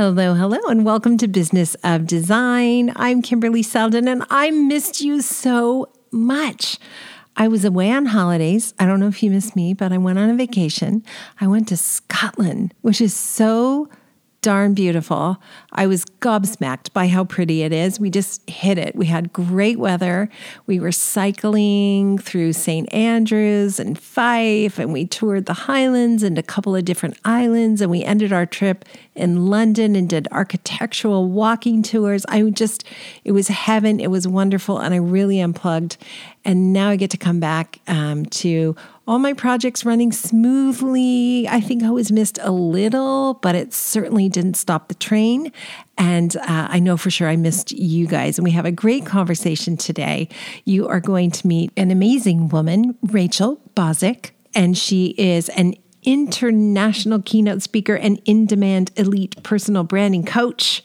Hello, hello, and welcome to Business of Design. I'm Kimberly Seldin, and I missed you so much. I was away on holidays. I don't know if you missed me, but I went on a vacation. I went to Scotland, which is so darn beautiful. I was gobsmacked by how pretty it is. We just hit it. We had great weather. We were cycling through St. Andrews and Fife, and we toured the Highlands and a couple of different islands. And we ended our trip in London and did architectural walking tours. I just, it was heaven. It was wonderful. And I really unplugged. And now I get to come back um, to all my projects running smoothly. I think I was missed a little, but it certainly didn't stop the train. And uh, I know for sure I missed you guys. And we have a great conversation today. You are going to meet an amazing woman, Rachel Bozic, and she is an international keynote speaker and in demand elite personal branding coach.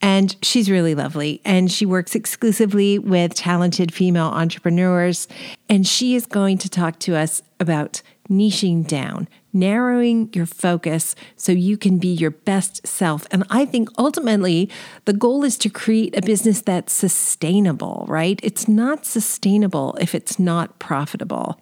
And she's really lovely. And she works exclusively with talented female entrepreneurs. And she is going to talk to us about niching down, narrowing your focus so you can be your best self. And I think ultimately the goal is to create a business that's sustainable, right? It's not sustainable if it's not profitable.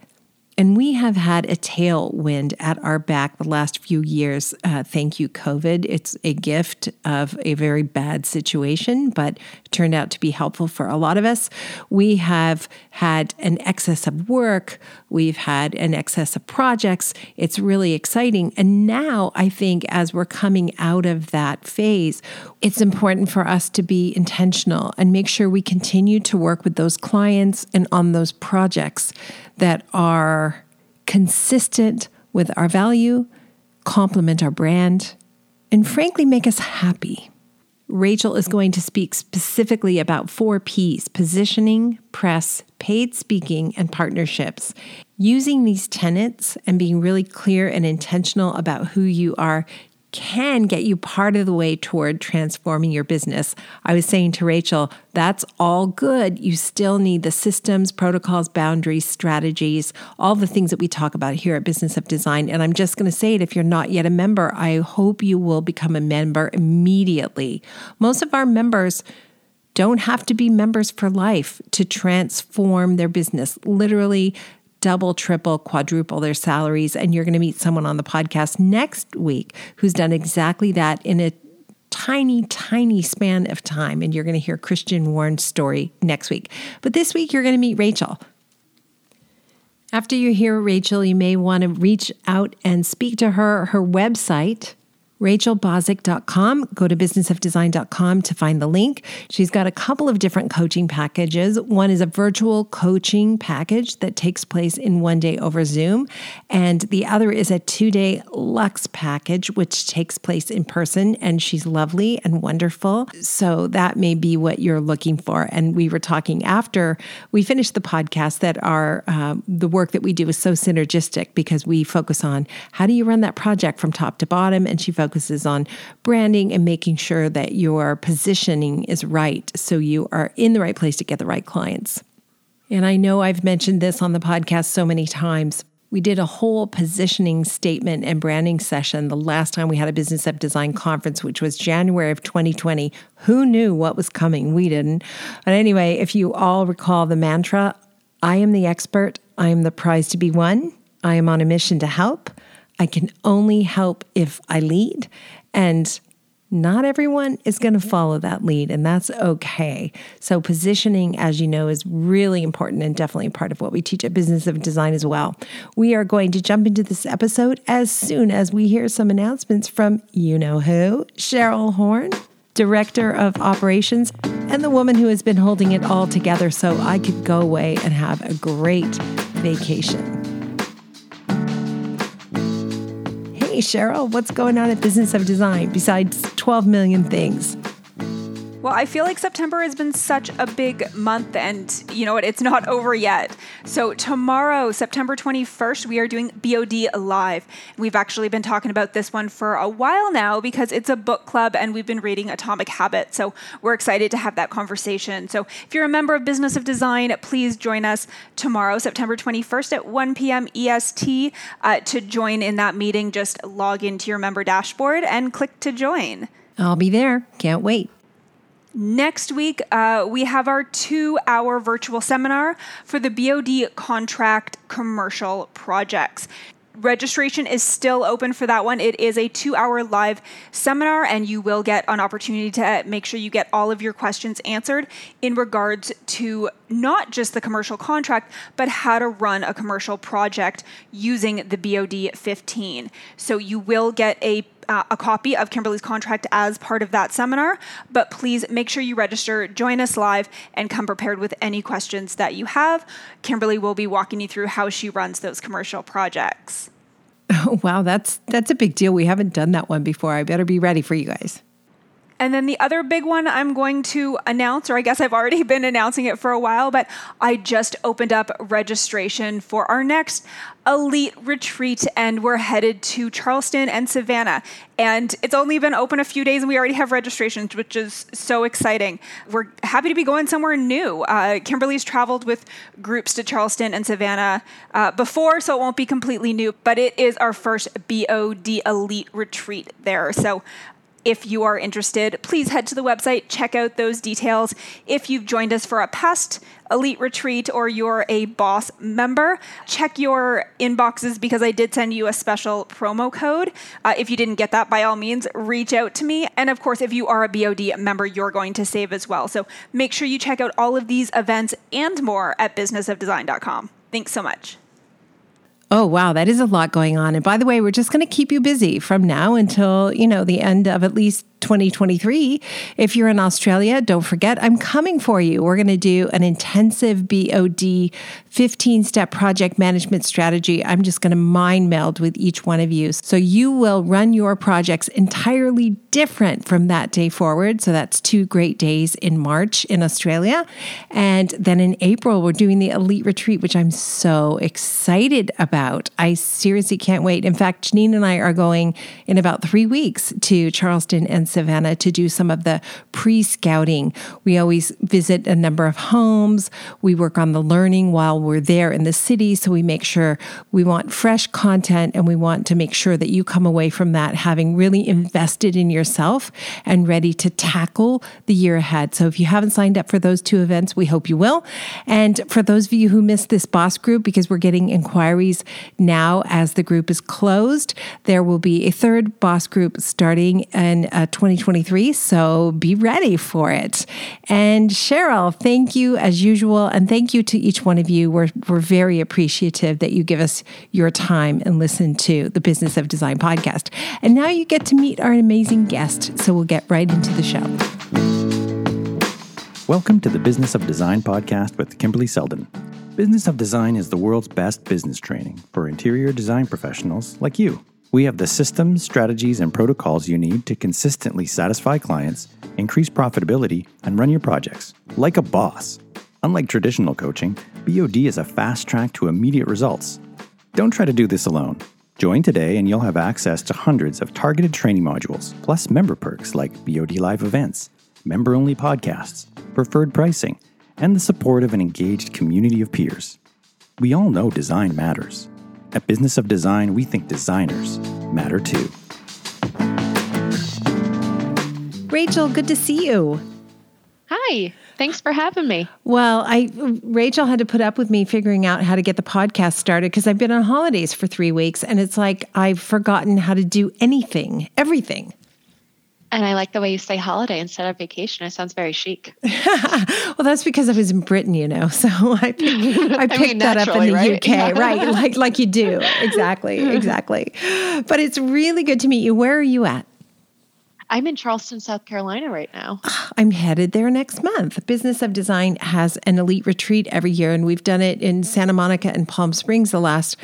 And we have had a tailwind at our back the last few years. Uh, thank you, COVID. It's a gift of a very bad situation, but turned out to be helpful for a lot of us. We have had an excess of work, we've had an excess of projects. It's really exciting. And now I think as we're coming out of that phase, it's important for us to be intentional and make sure we continue to work with those clients and on those projects that are consistent with our value, complement our brand, and frankly make us happy. Rachel is going to speak specifically about four P's positioning, press, paid speaking, and partnerships. Using these tenets and being really clear and intentional about who you are can get you part of the way toward transforming your business. I was saying to Rachel, that's all good. You still need the systems, protocols, boundaries, strategies, all the things that we talk about here at Business of Design. And I'm just going to say it if you're not yet a member, I hope you will become a member immediately. Most of our members don't have to be members for life to transform their business. Literally, double, triple, quadruple their salaries. And you're going to meet someone on the podcast next week who's done exactly that in a tiny, tiny span of time. And you're going to hear Christian Warren's story next week. But this week, you're going to meet Rachel. After you hear Rachel, you may want to reach out and speak to her. Her website rachelbozic.com. Go to businessofdesign.com to find the link. She's got a couple of different coaching packages. One is a virtual coaching package that takes place in one day over Zoom, and the other is a two day Lux package, which takes place in person. And she's lovely and wonderful. So that may be what you're looking for. And we were talking after we finished the podcast that our uh, the work that we do is so synergistic because we focus on how do you run that project from top to bottom, and she focuses focuses on branding and making sure that your positioning is right so you are in the right place to get the right clients. And I know I've mentioned this on the podcast so many times. We did a whole positioning statement and branding session the last time we had a Business of Design conference, which was January of 2020. Who knew what was coming? We didn't. But anyway, if you all recall the mantra, I am the expert, I am the prize to be won, I am on a mission to help. I can only help if I lead. And not everyone is going to mm-hmm. follow that lead, and that's okay. So, positioning, as you know, is really important and definitely part of what we teach at Business of Design as well. We are going to jump into this episode as soon as we hear some announcements from you know who, Cheryl Horn, Director of Operations, and the woman who has been holding it all together so I could go away and have a great vacation. Cheryl, what's going on at Business of Design besides 12 million things? Well, I feel like September has been such a big month, and you know what? It's not over yet. So, tomorrow, September 21st, we are doing BOD Live. We've actually been talking about this one for a while now because it's a book club and we've been reading Atomic Habits. So, we're excited to have that conversation. So, if you're a member of Business of Design, please join us tomorrow, September 21st at 1 p.m. EST. Uh, to join in that meeting, just log into your member dashboard and click to join. I'll be there. Can't wait. Next week, uh, we have our two hour virtual seminar for the BOD contract commercial projects. Registration is still open for that one. It is a two hour live seminar, and you will get an opportunity to make sure you get all of your questions answered in regards to not just the commercial contract, but how to run a commercial project using the BOD 15. So you will get a uh, a copy of Kimberly's contract as part of that seminar, but please make sure you register, join us live, and come prepared with any questions that you have. Kimberly will be walking you through how she runs those commercial projects. Oh, wow, that's that's a big deal. We haven't done that one before. I better be ready for you guys. And then the other big one I'm going to announce, or I guess I've already been announcing it for a while, but I just opened up registration for our next elite retreat and we're headed to Charleston and Savannah. And it's only been open a few days and we already have registrations, which is so exciting. We're happy to be going somewhere new. Uh, Kimberly's traveled with groups to Charleston and Savannah uh, before, so it won't be completely new, but it is our first BOD elite retreat there. So if you are interested, please head to the website, check out those details. If you've joined us for a past Elite Retreat or you're a boss member, check your inboxes because I did send you a special promo code. Uh, if you didn't get that, by all means, reach out to me. And of course, if you are a BOD member, you're going to save as well. So make sure you check out all of these events and more at businessofdesign.com. Thanks so much. Oh, wow. That is a lot going on. And by the way, we're just going to keep you busy from now until, you know, the end of at least 2023. If you're in Australia, don't forget, I'm coming for you. We're going to do an intensive BOD 15 step project management strategy. I'm just going to mind meld with each one of you. So you will run your projects entirely different from that day forward. So that's two great days in March in Australia. And then in April, we're doing the Elite Retreat, which I'm so excited about. I seriously can't wait. In fact, Janine and I are going in about three weeks to Charleston and Savannah to do some of the pre scouting. We always visit a number of homes. We work on the learning while we're there in the city. So we make sure we want fresh content and we want to make sure that you come away from that having really invested in yourself and ready to tackle the year ahead. So if you haven't signed up for those two events, we hope you will. And for those of you who missed this boss group, because we're getting inquiries now as the group is closed, there will be a third boss group starting in uh, 2023. So be ready for it. And Cheryl, thank you as usual. And thank you to each one of you. We're, we're very appreciative that you give us your time and listen to the Business of Design podcast. And now you get to meet our amazing guest. So we'll get right into the show. Welcome to the Business of Design podcast with Kimberly Seldin. Business of Design is the world's best business training for interior design professionals like you. We have the systems, strategies, and protocols you need to consistently satisfy clients, increase profitability, and run your projects like a boss. Unlike traditional coaching, BOD is a fast track to immediate results. Don't try to do this alone. Join today and you'll have access to hundreds of targeted training modules, plus member perks like BOD Live events, member only podcasts, preferred pricing, and the support of an engaged community of peers. We all know design matters. At Business of Design, we think designers matter too. Rachel, good to see you. Hi. Thanks for having me. Well, I Rachel had to put up with me figuring out how to get the podcast started because I've been on holidays for 3 weeks and it's like I've forgotten how to do anything, everything. And I like the way you say holiday instead of vacation. It sounds very chic. well, that's because I was in Britain, you know. So I picked, I picked I mean, that up in the right? UK, yeah. right? Like like you do. Exactly, exactly. But it's really good to meet you. Where are you at? I'm in Charleston, South Carolina right now. I'm headed there next month. Business of Design has an elite retreat every year, and we've done it in Santa Monica and Palm Springs the last,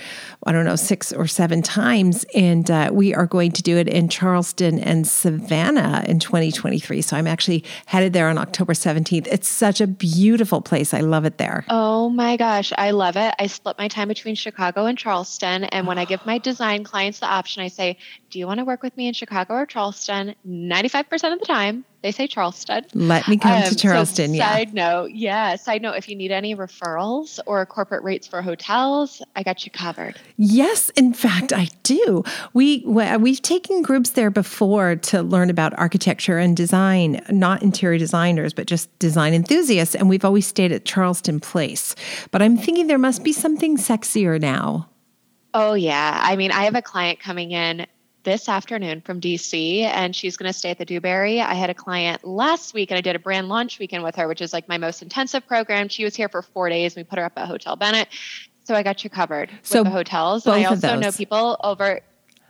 I don't know, six or seven times. And uh, we are going to do it in Charleston and Savannah in 2023. So I'm actually headed there on October 17th. It's such a beautiful place. I love it there. Oh my gosh, I love it. I split my time between Chicago and Charleston. And when I give my design clients the option, I say, Do you want to work with me in Chicago or Charleston? 95% of the time, they say Charleston. Let me come um, to Charleston. So yeah. Side note, yeah. Side note: if you need any referrals or corporate rates for hotels, I got you covered. Yes, in fact, I do. We we've taken groups there before to learn about architecture and design, not interior designers, but just design enthusiasts, and we've always stayed at Charleston Place. But I'm thinking there must be something sexier now. Oh yeah. I mean, I have a client coming in this afternoon from DC, and she's going to stay at the Dewberry. I had a client last week, and I did a brand launch weekend with her, which is like my most intensive program. She was here for four days. We put her up at Hotel Bennett. So I got you covered so with the hotels. And I also know people over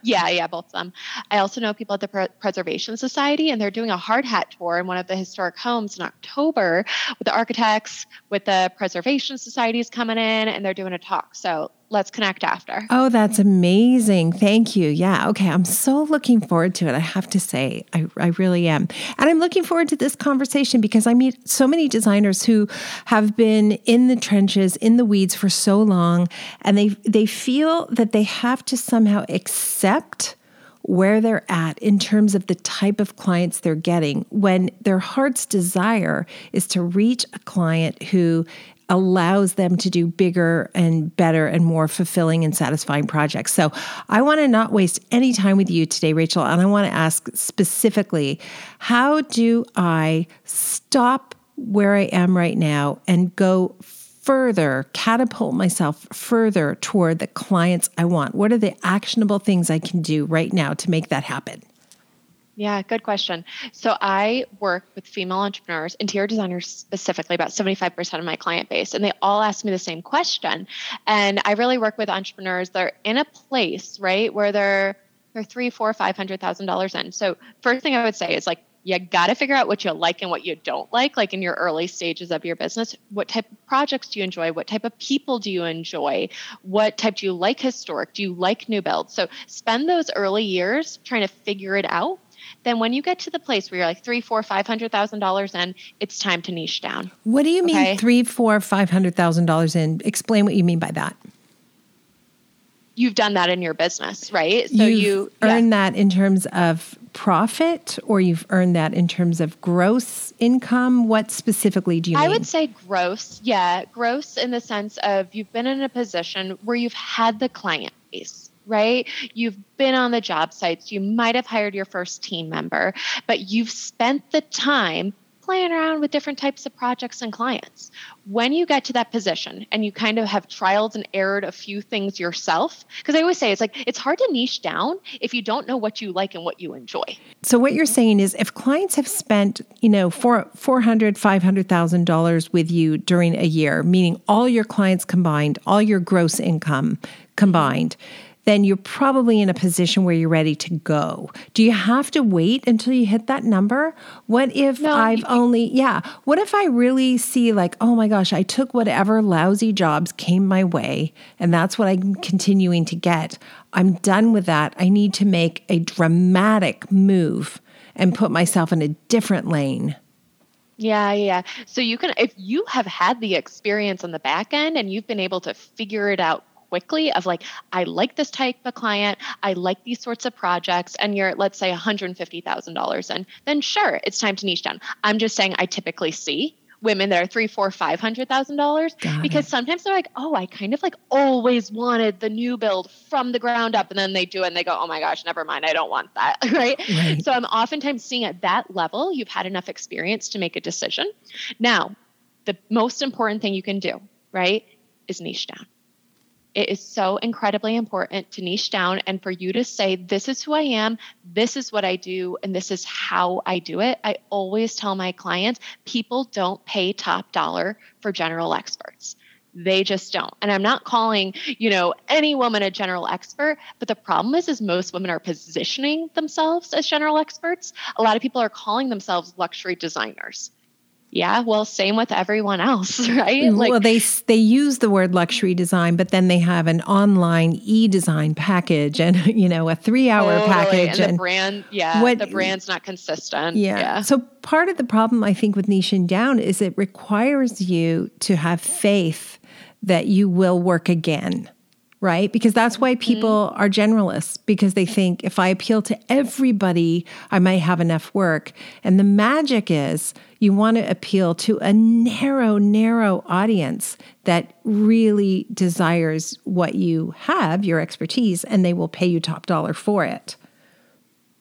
yeah, yeah, both of them. I also know people at the Pre- Preservation Society, and they're doing a hard hat tour in one of the historic homes in October with the architects, with the Preservation Societies coming in, and they're doing a talk. So let's connect after. Oh, that's amazing. Thank you. Yeah. Okay. I'm so looking forward to it. I have to say, I, I really am. And I'm looking forward to this conversation because I meet so many designers who have been in the trenches, in the weeds for so long, and they, they feel that they have to somehow accept where they're at in terms of the type of clients they're getting when their heart's desire is to reach a client who allows them to do bigger and better and more fulfilling and satisfying projects. So I want to not waste any time with you today, Rachel, and I want to ask specifically how do I stop where I am right now and go further, catapult myself further toward the clients I want? What are the actionable things I can do right now to make that happen? Yeah, good question. So I work with female entrepreneurs, interior designers specifically, about 75% of my client base, and they all ask me the same question. And I really work with entrepreneurs that are in a place, right, where they're they're three, four, five hundred thousand dollars in. So first thing I would say is like you got to figure out what you like and what you don't like like in your early stages of your business what type of projects do you enjoy what type of people do you enjoy what type do you like historic do you like new builds so spend those early years trying to figure it out then when you get to the place where you're like three, four, five hundred thousand dollars in, it's time to niche down. What do you mean okay? three, four, five hundred thousand dollars in? Explain what you mean by that. You've done that in your business, right? So you've you earn yeah. that in terms of profit or you've earned that in terms of gross income? What specifically do you I mean? would say gross. Yeah, gross in the sense of you've been in a position where you've had the client base right? You've been on the job sites, you might have hired your first team member, but you've spent the time playing around with different types of projects and clients. When you get to that position and you kind of have trialed and errored a few things yourself, because I always say it's like it's hard to niche down if you don't know what you like and what you enjoy. So what you're saying is if clients have spent, you know, four four hundred, five hundred thousand dollars with you during a year, meaning all your clients combined, all your gross income combined, then you're probably in a position where you're ready to go. Do you have to wait until you hit that number? What if no, I've you, only, yeah, what if I really see like, oh my gosh, I took whatever lousy jobs came my way and that's what I'm continuing to get? I'm done with that. I need to make a dramatic move and put myself in a different lane. Yeah, yeah. So you can, if you have had the experience on the back end and you've been able to figure it out quickly of like, I like this type of client, I like these sorts of projects, and you're, let's say, $150,000 and then sure, it's time to niche down. I'm just saying I typically see women that are three, four, five hundred thousand dollars because sometimes they're like, oh, I kind of like always wanted the new build from the ground up, and then they do it and they go, oh my gosh, never mind, I don't want that, right? right? So I'm oftentimes seeing at that level, you've had enough experience to make a decision. Now, the most important thing you can do, right, is niche down. It is so incredibly important to niche down and for you to say, This is who I am, this is what I do, and this is how I do it. I always tell my clients people don't pay top dollar for general experts. They just don't. And I'm not calling, you know, any woman a general expert, but the problem is is most women are positioning themselves as general experts. A lot of people are calling themselves luxury designers yeah well same with everyone else right mm, like, well they they use the word luxury design but then they have an online e-design package and you know a three hour totally. Oh, package and, and, the brand yeah what, the brand's not consistent yeah. yeah so part of the problem i think with niching down is it requires you to have faith that you will work again right? Because that's why mm-hmm. people are generalists because they think if I appeal to everybody, I might have enough work. And the magic is you want to appeal to a narrow, narrow audience that really desires what you have, your expertise, and they will pay you top dollar for it.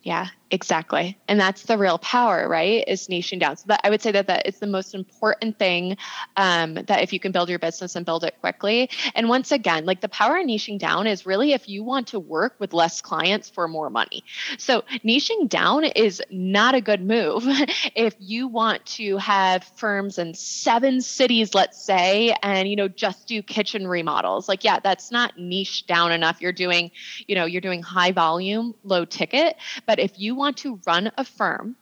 Yeah, exactly. And that's the real power, right? Is niching down. So that I would say that that is the most important thing um, that if you can build your business and build it quickly. And once again, like the power of niching down is really if you want to work with less clients for more money. So niching down is not a good move if you want to have firms in seven cities, let's say, and you know just do kitchen remodels. Like, yeah, that's not niche down enough. You're doing, you know, you're doing high volume, low ticket, but if you want to run a firm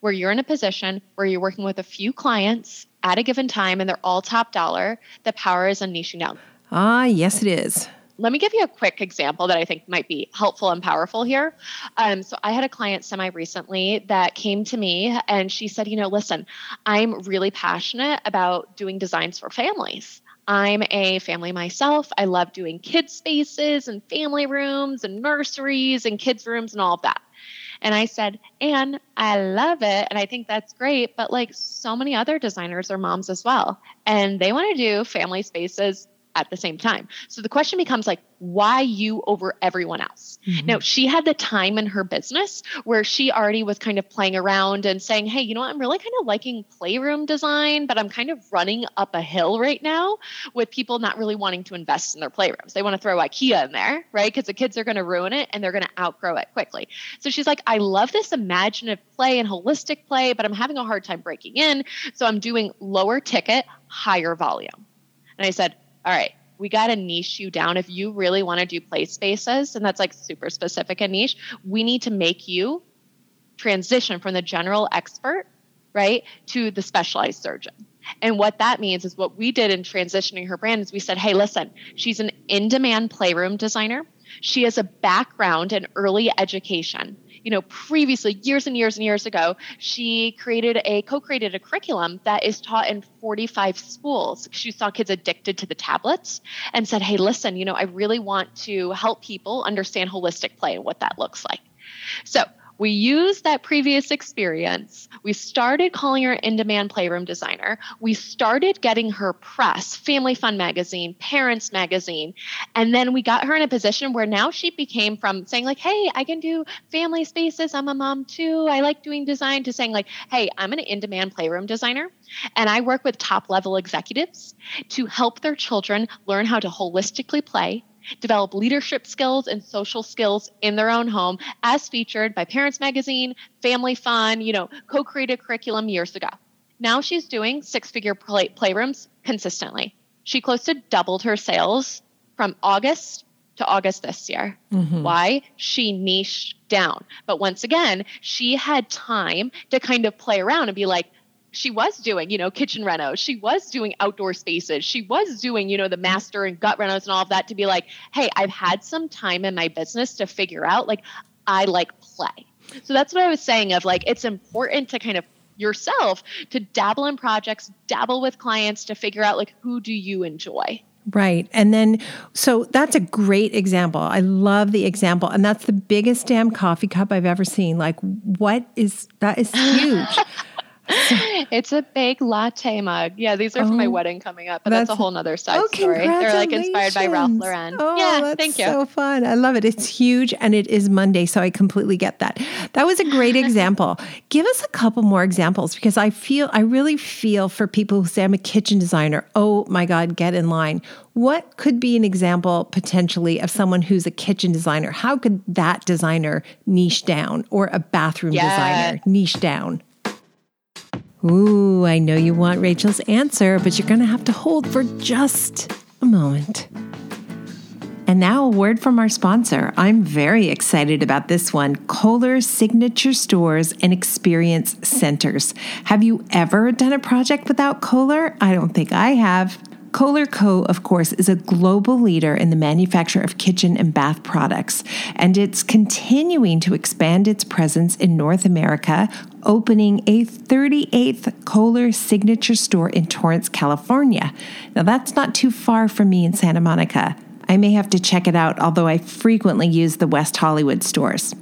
where you're in a position where you're working with a few clients at a given time and they're all top dollar, the power is in niching down. Ah, yes, it is. Let me give you a quick example that I think might be helpful and powerful here. Um, so, I had a client semi recently that came to me and she said, You know, listen, I'm really passionate about doing designs for families. I'm a family myself. I love doing kids spaces and family rooms and nurseries and kids rooms and all of that. And I said, Anne, I love it. And I think that's great. But like so many other designers are moms as well. And they want to do family spaces at the same time. So the question becomes like, why you over everyone else? Mm-hmm. Now, she had the time in her business where she already was kind of playing around and saying, hey, you know what? I'm really kind of liking playroom design, but I'm kind of running up a hill right now with people not really wanting to invest in their playrooms. They want to throw IKEA in there, right? Because the kids are going to ruin it and they're going to outgrow it quickly. So she's like, I love this imaginative play and holistic play, but I'm having a hard time breaking in. So I'm doing lower ticket, higher volume. And I said, all right, we got to niche you down. If you really want to do play spaces, and that's like super specific and niche, we need to make you transition from the general expert, right, to the specialized surgeon. And what that means is what we did in transitioning her brand is we said, hey, listen, she's an in demand playroom designer. She has a background in early education you know, previously, years and years and years ago, she created a co created a curriculum that is taught in 45 schools. She saw kids addicted to the tablets and said, hey, listen, you know, I really want to help people understand holistic play and what that looks like. So we used that previous experience. We started calling her in demand playroom designer. We started getting her press, Family Fun magazine, Parents magazine. And then we got her in a position where now she became from saying, like, hey, I can do family spaces. I'm a mom too. I like doing design, to saying, like, hey, I'm an in demand playroom designer. And I work with top level executives to help their children learn how to holistically play develop leadership skills and social skills in their own home, as featured by Parents Magazine, Family Fun, you know, co created curriculum years ago. Now she's doing six figure play- playrooms consistently. She close to doubled her sales from August to August this year. Mm-hmm. Why? She niched down. But once again, she had time to kind of play around and be like, she was doing, you know, kitchen renos. She was doing outdoor spaces. She was doing, you know, the master and gut renos and all of that to be like, hey, I've had some time in my business to figure out, like, I like play. So that's what I was saying of like, it's important to kind of yourself to dabble in projects, dabble with clients to figure out like, who do you enjoy? Right. And then, so that's a great example. I love the example. And that's the biggest damn coffee cup I've ever seen. Like, what is that? Is huge. it's a big latte mug. Yeah, these are oh, for my oh, wedding coming up, but that's, that's a whole nother side oh, story. They're like inspired by Ralph Lauren. Oh, yeah, thank you. So fun. I love it. It's huge and it is Monday, so I completely get that. That was a great example. Give us a couple more examples because I feel I really feel for people who say I'm a kitchen designer. Oh my God, get in line. What could be an example potentially of someone who's a kitchen designer? How could that designer niche down or a bathroom yeah. designer niche down? Ooh, I know you want Rachel's answer, but you're going to have to hold for just a moment. And now, a word from our sponsor. I'm very excited about this one Kohler Signature Stores and Experience Centers. Have you ever done a project without Kohler? I don't think I have. Kohler Co., of course, is a global leader in the manufacture of kitchen and bath products, and it's continuing to expand its presence in North America, opening a 38th Kohler signature store in Torrance, California. Now, that's not too far from me in Santa Monica. I may have to check it out, although I frequently use the West Hollywood stores.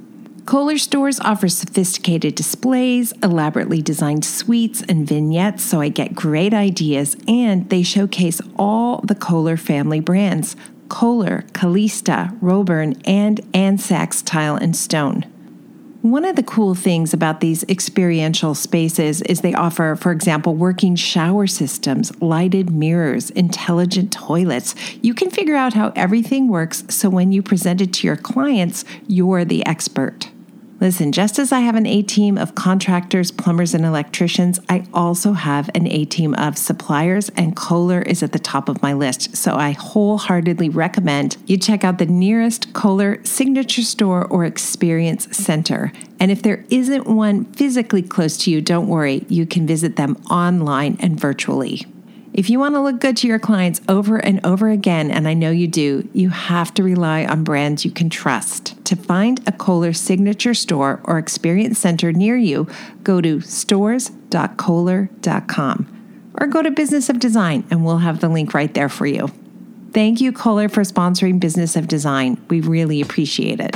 Kohler stores offer sophisticated displays, elaborately designed suites, and vignettes, so I get great ideas, and they showcase all the Kohler family brands Kohler, Kallista, Robern, and Ann Sacks Tile and Stone. One of the cool things about these experiential spaces is they offer, for example, working shower systems, lighted mirrors, intelligent toilets. You can figure out how everything works so when you present it to your clients, you're the expert. Listen, just as I have an A team of contractors, plumbers, and electricians, I also have an A team of suppliers, and Kohler is at the top of my list. So I wholeheartedly recommend you check out the nearest Kohler signature store or experience center. And if there isn't one physically close to you, don't worry, you can visit them online and virtually. If you want to look good to your clients over and over again, and I know you do, you have to rely on brands you can trust. To find a Kohler signature store or experience center near you, go to stores.kohler.com or go to Business of Design and we'll have the link right there for you. Thank you, Kohler, for sponsoring Business of Design. We really appreciate it.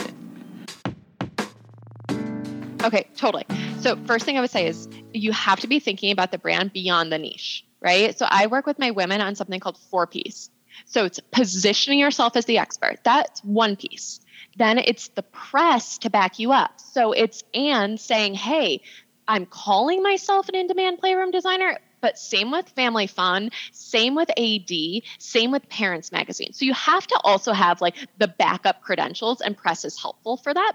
Okay, totally. So, first thing I would say is you have to be thinking about the brand beyond the niche right? So I work with my women on something called four P's. So it's positioning yourself as the expert. That's one piece. Then it's the press to back you up. So it's Anne saying, hey, I'm calling myself an in demand playroom designer, but same with Family Fun, same with AD, same with Parents Magazine. So you have to also have like the backup credentials, and press is helpful for that.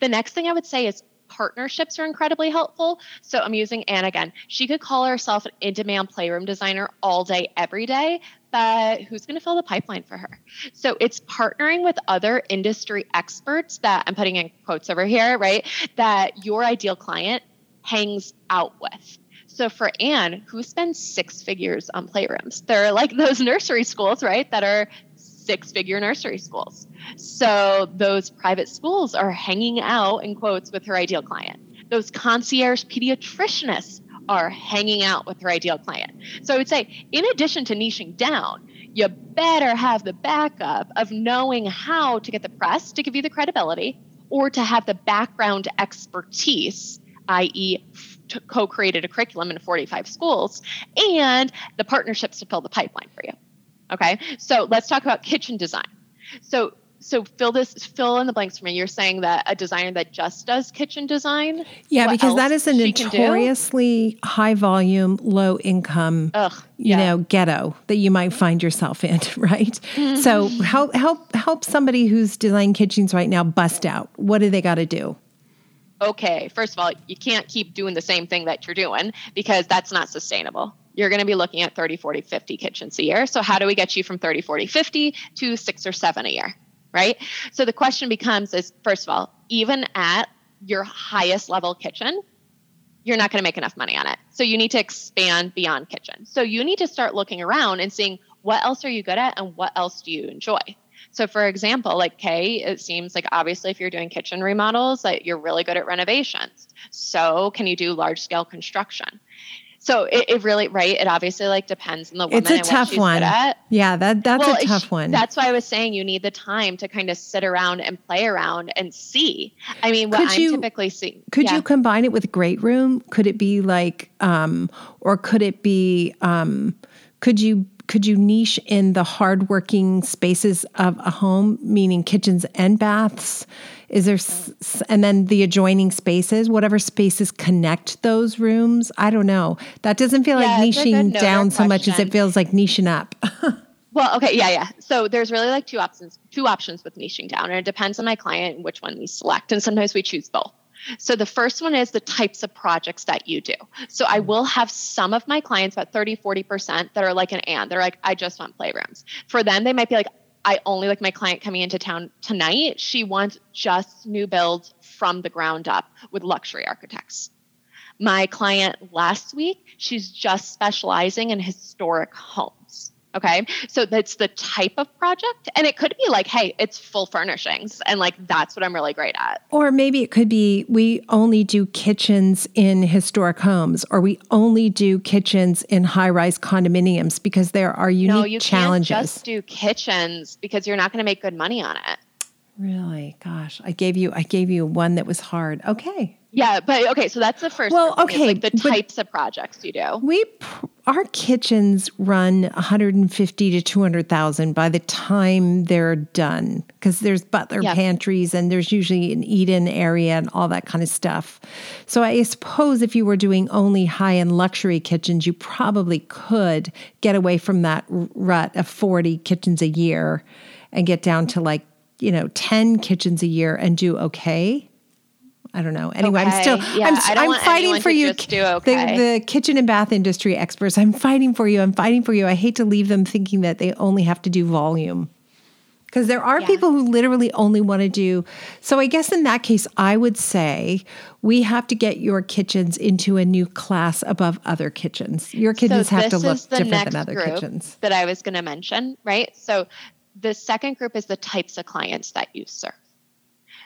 The next thing I would say is partnerships are incredibly helpful. So I'm using Anne again. She could call herself an in demand playroom designer all day, every day, but who's going to fill the pipeline for her? So it's partnering with other industry experts that I'm putting in quotes over here, right? That your ideal client hangs out with. So for Anne, who spends six figures on playrooms? They're like those nursery schools, right? That are six figure nursery schools. So those private schools are hanging out in quotes with her ideal client. Those concierge pediatricianists are hanging out with her ideal client. So I would say, in addition to niching down, you better have the backup of knowing how to get the press to give you the credibility or to have the background expertise, i.e., co created a curriculum in 45 schools, and the partnerships to fill the pipeline for you. Okay, so let's talk about kitchen design. So so fill this fill in the blanks for me. You're saying that a designer that just does kitchen design. Yeah, because that is a notoriously high volume, low income, Ugh, you yeah. know, ghetto that you might find yourself in, right? Mm-hmm. So help help help somebody who's designing kitchens right now bust out. What do they got to do? Okay, first of all, you can't keep doing the same thing that you're doing because that's not sustainable you're going to be looking at 30, 40, 50 kitchens a year. So, how do we get you from 30, 40, 50 to six or seven a year? Right. So, the question becomes is first of all, even at your highest level kitchen, you're not going to make enough money on it. So, you need to expand beyond kitchen. So, you need to start looking around and seeing what else are you good at and what else do you enjoy. So, for example, like Kay, it seems like obviously if you're doing kitchen remodels, that you're really good at renovations. So, can you do large scale construction? So it, it, really right it obviously like depends on the woman it's a tough one. yeah that that's well, a tough one. that's why i was saying you need the time to kind of sit around and play around and see. I mean what could i'm you, typically seeing could yeah. you combine it with great room? Could it be like um or could it be um could you could you niche in the hardworking spaces of a home meaning kitchens and baths is there, and then the adjoining spaces, whatever spaces connect those rooms? I don't know. That doesn't feel yeah, like niching down so much as it feels like niching up. well, okay, yeah, yeah. So there's really like two options, two options with niching down, and it depends on my client and which one we select. And sometimes we choose both. So the first one is the types of projects that you do. So I mm-hmm. will have some of my clients, about 30, 40%, that are like an Anne. They're like, I just want playrooms. For them, they might be like, I only like my client coming into town tonight. She wants just new builds from the ground up with luxury architects. My client last week, she's just specializing in historic homes. Okay. So that's the type of project. And it could be like, hey, it's full furnishings. And like, that's what I'm really great at. Or maybe it could be we only do kitchens in historic homes, or we only do kitchens in high rise condominiums because there are unique no, you challenges. Can't just do kitchens because you're not going to make good money on it. Really? Gosh, I gave you I gave you one that was hard. Okay. Yeah, but okay, so that's the first. Well, okay, like the types of projects you do. We our kitchens run 150 to 200,000 by the time they're done because there's butler yep. pantries and there's usually an eat-in area and all that kind of stuff. So I suppose if you were doing only high-end luxury kitchens, you probably could get away from that rut of 40 kitchens a year and get down to like, you know, 10 kitchens a year and do okay. I don't know. Anyway, okay. I'm still yeah, I'm, I'm fighting for you. Okay. The, the kitchen and bath industry experts. I'm fighting for you. I'm fighting for you. I hate to leave them thinking that they only have to do volume. Because there are yeah. people who literally only want to do. So I guess in that case, I would say we have to get your kitchens into a new class above other kitchens. Your kitchens so have to look different than other kitchens. That I was going to mention, right? So the second group is the types of clients that you serve.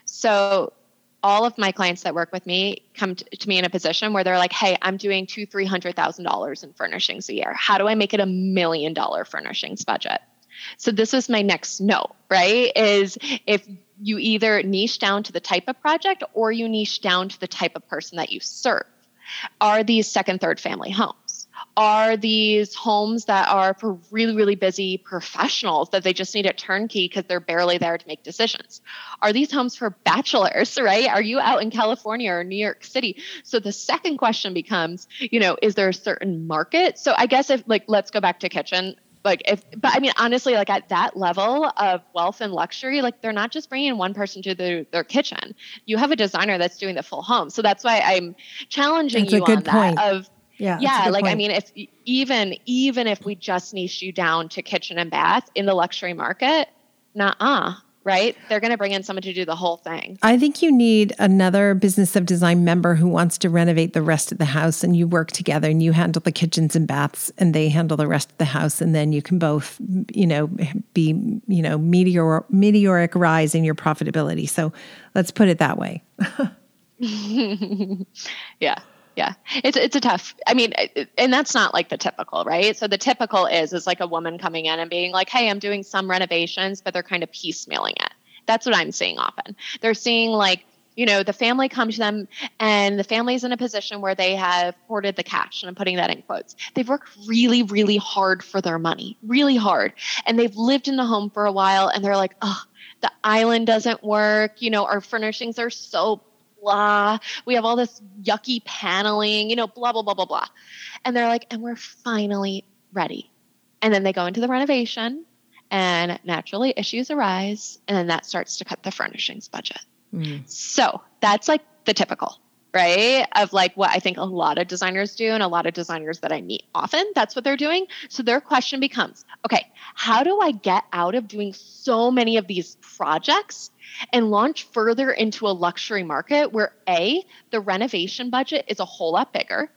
So all of my clients that work with me come to, me in a position where they're like, "Hey, I'm doing two, three hundred thousand dollars in furnishings a year. How do I make it a million dollar furnishings budget?" So this is my next note, right? Is if you either niche down to the type of project or you niche down to the type of person that you serve. Are these second, third family homes? Are these homes that are for really, really busy professionals that they just need a turnkey because they're barely there to make decisions? Are these homes for bachelors, right? Are you out in California or New York City? So the second question becomes, you know, is there a certain market? So I guess if, like, let's go back to kitchen like if but i mean honestly like at that level of wealth and luxury like they're not just bringing one person to the, their kitchen you have a designer that's doing the full home so that's why i'm challenging that's you on that point. of yeah. Yeah. Like, point. I mean, if even, even if we just niche you down to kitchen and bath in the luxury market, nah, uh, right? They're going to bring in someone to do the whole thing. I think you need another business of design member who wants to renovate the rest of the house and you work together and you handle the kitchens and baths and they handle the rest of the house. And then you can both, you know, be, you know, meteor, meteoric rise in your profitability. So let's put it that way. yeah yeah. It's it's a tough i mean and that's not like the typical right? So the typical is is like a woman coming in and being like hey i'm doing some renovations but they're kind of piecemealing it. That's what i'm seeing often. They're seeing like you know the family comes to them and the family's in a position where they have hoarded the cash and i'm putting that in quotes. They've worked really really hard for their money really hard. And they've lived in the home for a while and they're like oh the island doesn't work. You know our furnishings are so blah. We have all this yucky paneling, you know, blah, blah, blah, blah, blah. And they're like, and we're finally ready. And then they go into the renovation, and naturally issues arise, and then that starts to cut the furnishings budget. Mm. So that's like the typical, right? Of like what I think a lot of designers do, and a lot of designers that I meet often, that's what they're doing. So their question becomes okay, how do I get out of doing so many of these projects and launch further into a luxury market where A, the renovation budget is a whole lot bigger,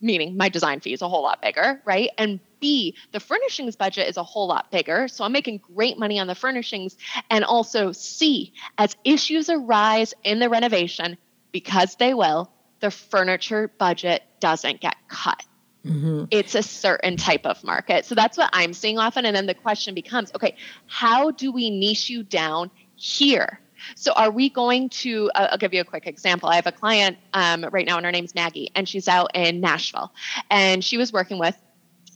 meaning my design fee is a whole lot bigger, right? And B, the furnishings budget is a whole lot bigger. So I'm making great money on the furnishings. And also C, as issues arise in the renovation, because they will, the furniture budget doesn't get cut. Mm-hmm. It's a certain type of market. So that's what I'm seeing often. And then the question becomes okay, how do we niche you down here. So, are we going to? Uh, I'll give you a quick example. I have a client um, right now, and her name's Maggie, and she's out in Nashville. And she was working with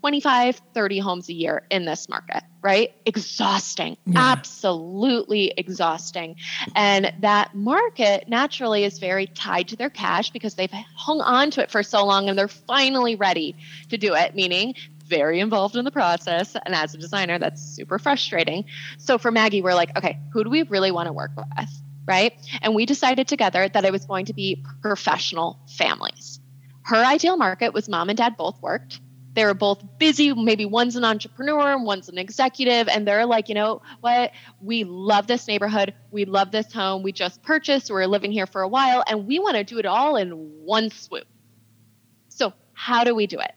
25, 30 homes a year in this market, right? Exhausting, yeah. absolutely exhausting. And that market naturally is very tied to their cash because they've hung on to it for so long and they're finally ready to do it, meaning very involved in the process. And as a designer, that's super frustrating. So for Maggie, we're like, okay, who do we really want to work with? Right. And we decided together that it was going to be professional families. Her ideal market was mom and dad both worked. They were both busy. Maybe one's an entrepreneur and one's an executive. And they're like, you know what? We love this neighborhood. We love this home. We just purchased. We're living here for a while and we want to do it all in one swoop. So, how do we do it?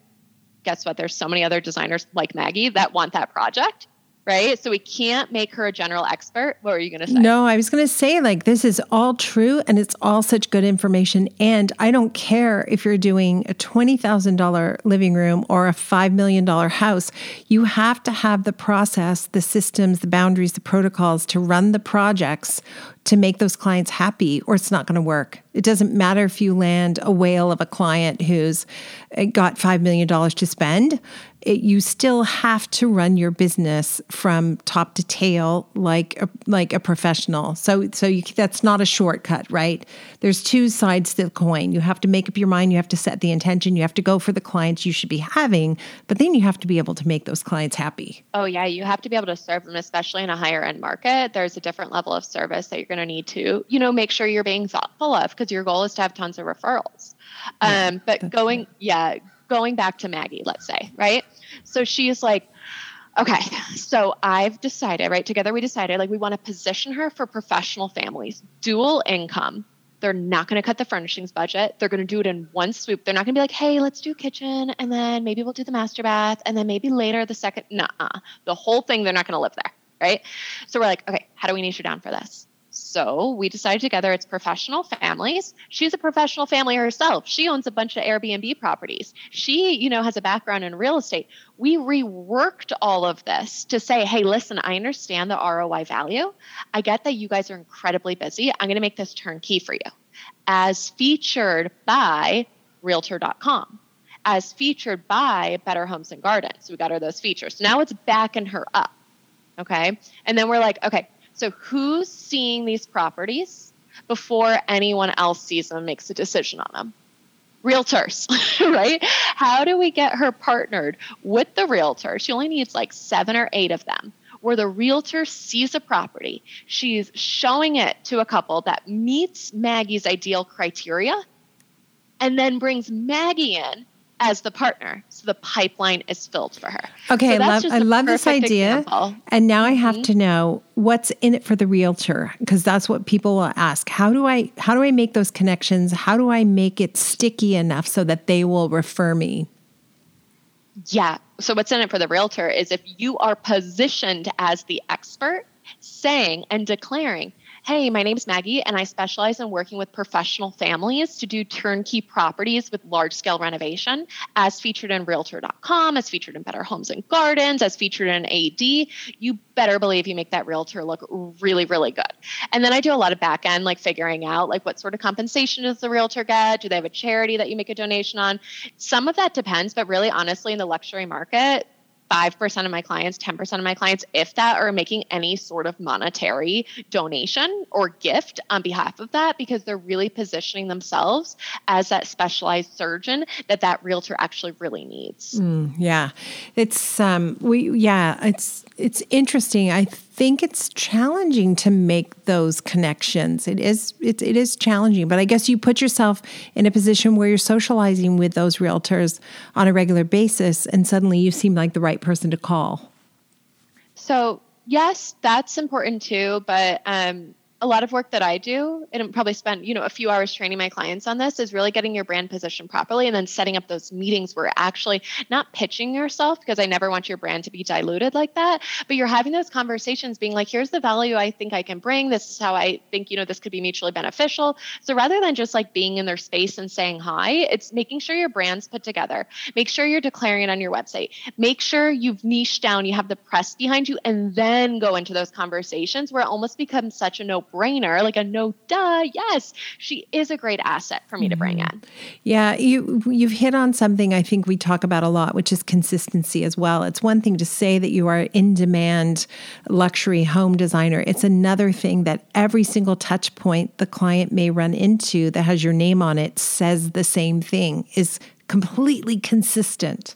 guess what? There's so many other designers like Maggie that want that project right? So we can't make her a general expert. What were you going to say? No, I was going to say, like, this is all true and it's all such good information. And I don't care if you're doing a $20,000 living room or a $5 million house, you have to have the process, the systems, the boundaries, the protocols to run the projects to make those clients happy, or it's not going to work. It doesn't matter if you land a whale of a client who's eh, got $5 million to spend it, you still have to run your business from top to tail like a, like a professional. So so you, that's not a shortcut, right? There's two sides to the coin. You have to make up your mind. You have to set the intention. You have to go for the clients you should be having, but then you have to be able to make those clients happy. Oh yeah, you have to be able to serve them, especially in a higher end market. There's a different level of service that you're going to need to, you know, make sure you're being thoughtful of because your goal is to have tons of referrals. Yeah, um, but going, yeah, going back to Maggie, let's say, right? So she's like, okay, so I've decided, right? Together we decided like we want to position her for professional families, dual income. They're not going to cut the furnishings budget. They're going to do it in one swoop. They're not going to be like, hey, let's do kitchen and then maybe we'll do the master bath and then maybe later the second. Nah, the whole thing, they're not going to live there, right? So we're like, okay, how do we niche her down for this? So we decided together it's professional families. She's a professional family herself. She owns a bunch of Airbnb properties. She, you know, has a background in real estate. We reworked all of this to say, hey, listen, I understand the ROI value. I get that you guys are incredibly busy. I'm going to make this turnkey for you. As featured by realtor.com as featured by Better Homes and Gardens. We got her those features. So now it's backing her up. Okay. And then we're like, okay, so, who's seeing these properties before anyone else sees them makes a decision on them? Realtors, right? How do we get her partnered with the realtor? She only needs like seven or eight of them where the realtor sees a property, she's showing it to a couple that meets Maggie's ideal criteria, and then brings Maggie in as the partner. So the pipeline is filled for her. Okay, so I love, I love this idea. Example. And now I have mm-hmm. to know what's in it for the realtor because that's what people will ask. How do I how do I make those connections? How do I make it sticky enough so that they will refer me? Yeah. So what's in it for the realtor is if you are positioned as the expert saying and declaring Hey, my name is Maggie, and I specialize in working with professional families to do turnkey properties with large scale renovation, as featured in Realtor.com, as featured in Better Homes and Gardens, as featured in AD. You better believe you make that realtor look really, really good. And then I do a lot of back end, like figuring out like what sort of compensation does the realtor get? Do they have a charity that you make a donation on? Some of that depends, but really honestly, in the luxury market, 5% of my clients, 10% of my clients, if that, are making any sort of monetary donation or gift on behalf of that because they're really positioning themselves as that specialized surgeon that that realtor actually really needs. Mm, yeah. It's, um, we, yeah, it's, it's interesting. I think it's challenging to make those connections. It is it, it is challenging, but I guess you put yourself in a position where you're socializing with those realtors on a regular basis and suddenly you seem like the right person to call. So, yes, that's important too, but um a lot of work that I do, and probably spend you know a few hours training my clients on this, is really getting your brand positioned properly, and then setting up those meetings where actually not pitching yourself because I never want your brand to be diluted like that, but you're having those conversations, being like, here's the value I think I can bring. This is how I think you know this could be mutually beneficial. So rather than just like being in their space and saying hi, it's making sure your brand's put together. Make sure you're declaring it on your website. Make sure you've niched down, you have the press behind you, and then go into those conversations where it almost becomes such a no brainer, like a no duh, yes, she is a great asset for me mm-hmm. to bring mm-hmm. in. Yeah, you you've hit on something I think we talk about a lot, which is consistency as well. It's one thing to say that you are in demand luxury home designer. It's another thing that every single touch point the client may run into that has your name on it says the same thing is completely consistent.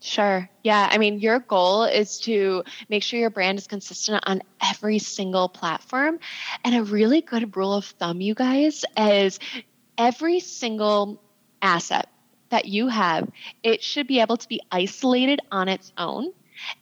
Sure. Yeah. I mean, your goal is to make sure your brand is consistent on every single platform. And a really good rule of thumb, you guys, is every single asset that you have, it should be able to be isolated on its own.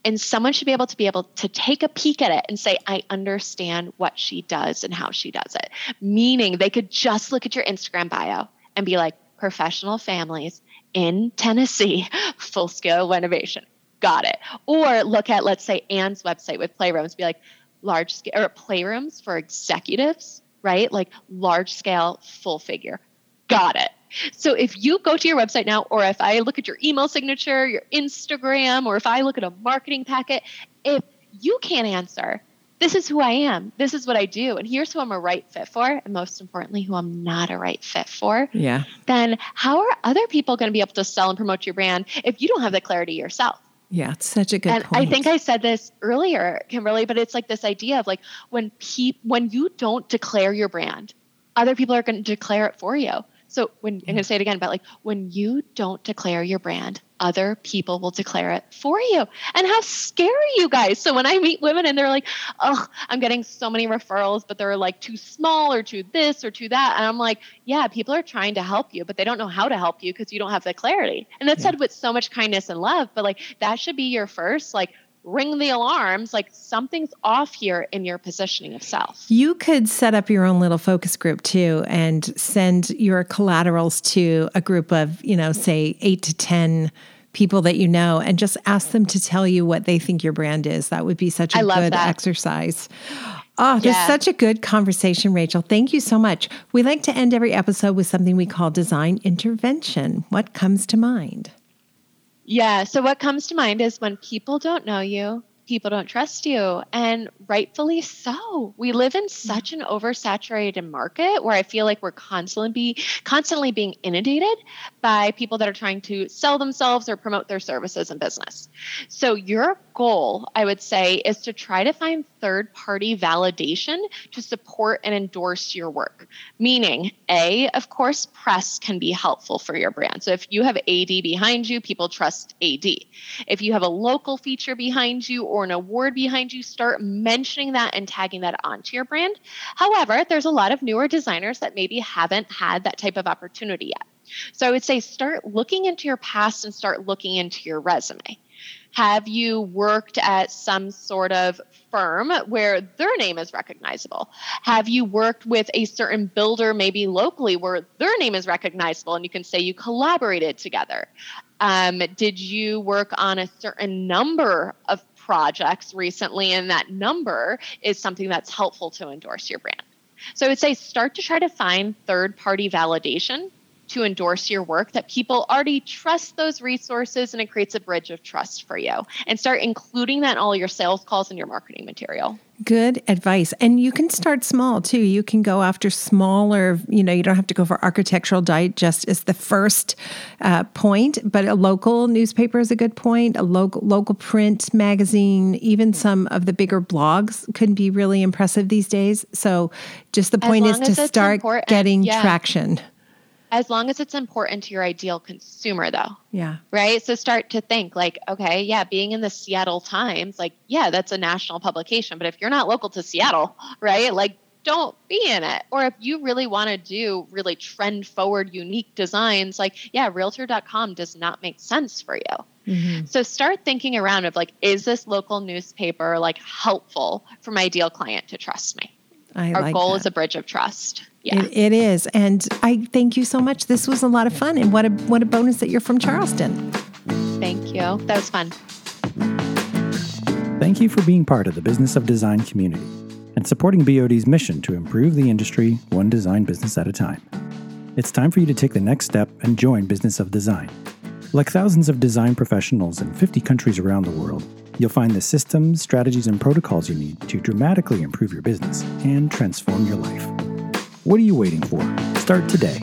And someone should be able to be able to take a peek at it and say, I understand what she does and how she does it. Meaning they could just look at your Instagram bio and be like, professional families in Tennessee, full scale renovation. Got it. Or look at, let's say, Anne's website with playrooms, be like large scale or playrooms for executives, right? Like large scale, full figure. Got it. So if you go to your website now, or if I look at your email signature, your Instagram, or if I look at a marketing packet, if you can't answer, this is who I am. This is what I do. And here's who I'm a right fit for. And most importantly, who I'm not a right fit for. Yeah. Then how are other people going to be able to sell and promote your brand if you don't have the clarity yourself? Yeah, it's such a good and point. I think I said this earlier, Kimberly, but it's like this idea of like when pe- when you don't declare your brand, other people are going to declare it for you. So when I'm going to say it again, but like when you don't declare your brand, other people will declare it for you. And how scary you guys. So when I meet women and they're like, "Oh, I'm getting so many referrals, but they're like too small or too this or too that." And I'm like, "Yeah, people are trying to help you, but they don't know how to help you because you don't have the clarity." And that's yeah. said with so much kindness and love, but like that should be your first like ring the alarms like something's off here in your positioning of self. You could set up your own little focus group too and send your collaterals to a group of, you know, say 8 to 10 people that you know and just ask them to tell you what they think your brand is. That would be such a good that. exercise. Oh, this yeah. is such a good conversation, Rachel. Thank you so much. We like to end every episode with something we call design intervention. What comes to mind? Yeah. So, what comes to mind is when people don't know you, people don't trust you, and rightfully so. We live in mm-hmm. such an oversaturated market where I feel like we're constantly be constantly being inundated by people that are trying to sell themselves or promote their services and business. So, your goal, I would say, is to try to find third party validation to support and endorse your work. Meaning, A, of course, press can be helpful for your brand. So if you have AD behind you, people trust AD. If you have a local feature behind you or an award behind you, start mentioning that and tagging that onto your brand. However, there's a lot of newer designers that maybe haven't had that type of opportunity yet. So I would say start looking into your past and start looking into your resume. Have you worked at some sort of firm where their name is recognizable? Have you worked with a certain builder, maybe locally, where their name is recognizable and you can say you collaborated together? Um, did you work on a certain number of projects recently, and that number is something that's helpful to endorse your brand? So I would say start to try to find third party validation to endorse your work that people already trust those resources and it creates a bridge of trust for you. And start including that in all your sales calls and your marketing material. Good advice. And you can start small too. You can go after smaller you know you don't have to go for architectural digest as the first uh, point but a local newspaper is a good point. A local local print magazine even some of the bigger blogs could be really impressive these days. So just the point is to start getting yeah. traction as long as it's important to your ideal consumer though. Yeah. Right? So start to think like okay yeah being in the seattle times like yeah that's a national publication but if you're not local to seattle right like don't be in it. Or if you really want to do really trend forward unique designs like yeah realtor.com does not make sense for you. Mm-hmm. so start thinking around of like is this local newspaper like helpful for my ideal client to trust me? I our like goal that. is a bridge of trust yeah. It, it is. And I thank you so much. This was a lot of fun. And what a, what a bonus that you're from Charleston. Thank you. That was fun. Thank you for being part of the Business of Design community and supporting BOD's mission to improve the industry one design business at a time. It's time for you to take the next step and join Business of Design. Like thousands of design professionals in 50 countries around the world, you'll find the systems, strategies, and protocols you need to dramatically improve your business and transform your life. What are you waiting for? Start today